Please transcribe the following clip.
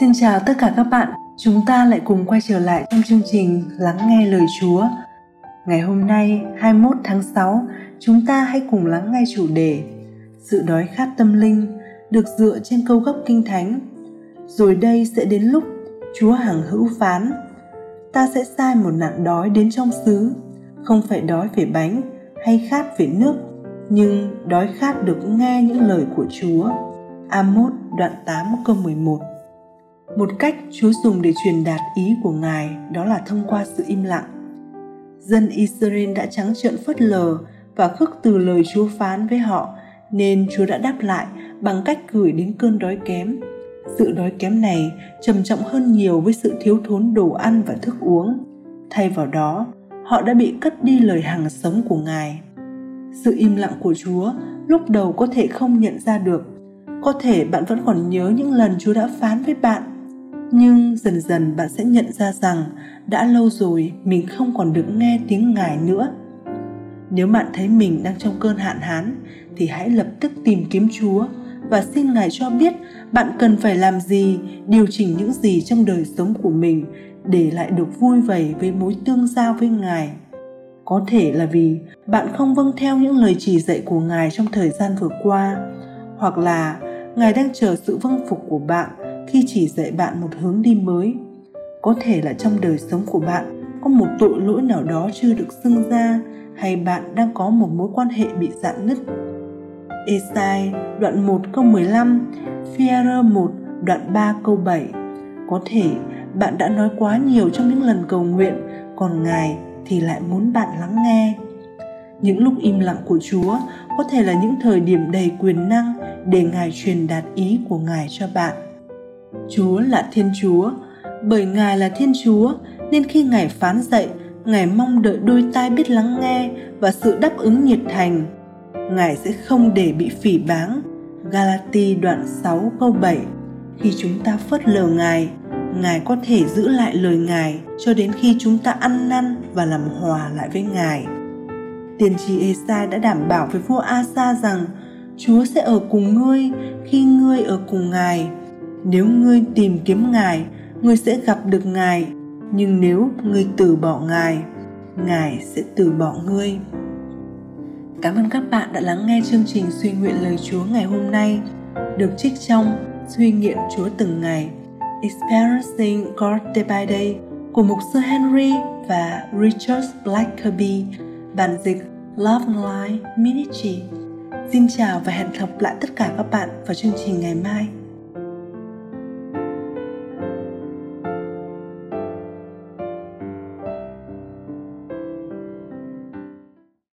Xin chào tất cả các bạn, chúng ta lại cùng quay trở lại trong chương trình Lắng nghe lời Chúa. Ngày hôm nay, 21 tháng 6, chúng ta hãy cùng lắng nghe chủ đề Sự đói khát tâm linh được dựa trên câu gốc kinh thánh. Rồi đây sẽ đến lúc Chúa hàng hữu phán Ta sẽ sai một nạn đói đến trong xứ Không phải đói về bánh hay khát về nước Nhưng đói khát được nghe những lời của Chúa Amos đoạn 8 câu 11 một cách Chúa dùng để truyền đạt ý của Ngài đó là thông qua sự im lặng. Dân Israel đã trắng trợn phớt lờ và khước từ lời Chúa phán với họ nên Chúa đã đáp lại bằng cách gửi đến cơn đói kém. Sự đói kém này trầm trọng hơn nhiều với sự thiếu thốn đồ ăn và thức uống. Thay vào đó, họ đã bị cất đi lời hàng sống của Ngài. Sự im lặng của Chúa lúc đầu có thể không nhận ra được có thể bạn vẫn còn nhớ những lần Chúa đã phán với bạn, nhưng dần dần bạn sẽ nhận ra rằng đã lâu rồi mình không còn được nghe tiếng Ngài nữa. Nếu bạn thấy mình đang trong cơn hạn hán thì hãy lập tức tìm kiếm Chúa và xin Ngài cho biết bạn cần phải làm gì, điều chỉnh những gì trong đời sống của mình để lại được vui vầy với mối tương giao với Ngài. Có thể là vì bạn không vâng theo những lời chỉ dạy của Ngài trong thời gian vừa qua, hoặc là Ngài đang chờ sự vâng phục của bạn khi chỉ dạy bạn một hướng đi mới. Có thể là trong đời sống của bạn có một tội lỗi nào đó chưa được xưng ra hay bạn đang có một mối quan hệ bị dạn nứt. Esai đoạn 1 câu 15, Phi-e-rơ 1 đoạn 3 câu 7. Có thể bạn đã nói quá nhiều trong những lần cầu nguyện, còn Ngài thì lại muốn bạn lắng nghe. Những lúc im lặng của Chúa có thể là những thời điểm đầy quyền năng để Ngài truyền đạt ý của Ngài cho bạn. Chúa là Thiên Chúa, bởi Ngài là Thiên Chúa nên khi Ngài phán dạy, Ngài mong đợi đôi tai biết lắng nghe và sự đáp ứng nhiệt thành. Ngài sẽ không để bị phỉ báng. Galati đoạn 6 câu 7 Khi chúng ta phớt lờ Ngài, Ngài có thể giữ lại lời Ngài cho đến khi chúng ta ăn năn và làm hòa lại với Ngài. Tiên tri Esai đã đảm bảo với vua Asa rằng Chúa sẽ ở cùng ngươi khi ngươi ở cùng Ngài. Nếu ngươi tìm kiếm Ngài, ngươi sẽ gặp được Ngài, nhưng nếu ngươi từ bỏ Ngài, Ngài sẽ từ bỏ ngươi. Cảm ơn các bạn đã lắng nghe chương trình suy nguyện lời Chúa ngày hôm nay, được trích trong Suy nghiệm Chúa từng ngày Experiencing God Day by Day của mục sư Henry và Richard Blackerby, bản dịch Love Life Ministry. Xin chào và hẹn gặp lại tất cả các bạn vào chương trình ngày mai.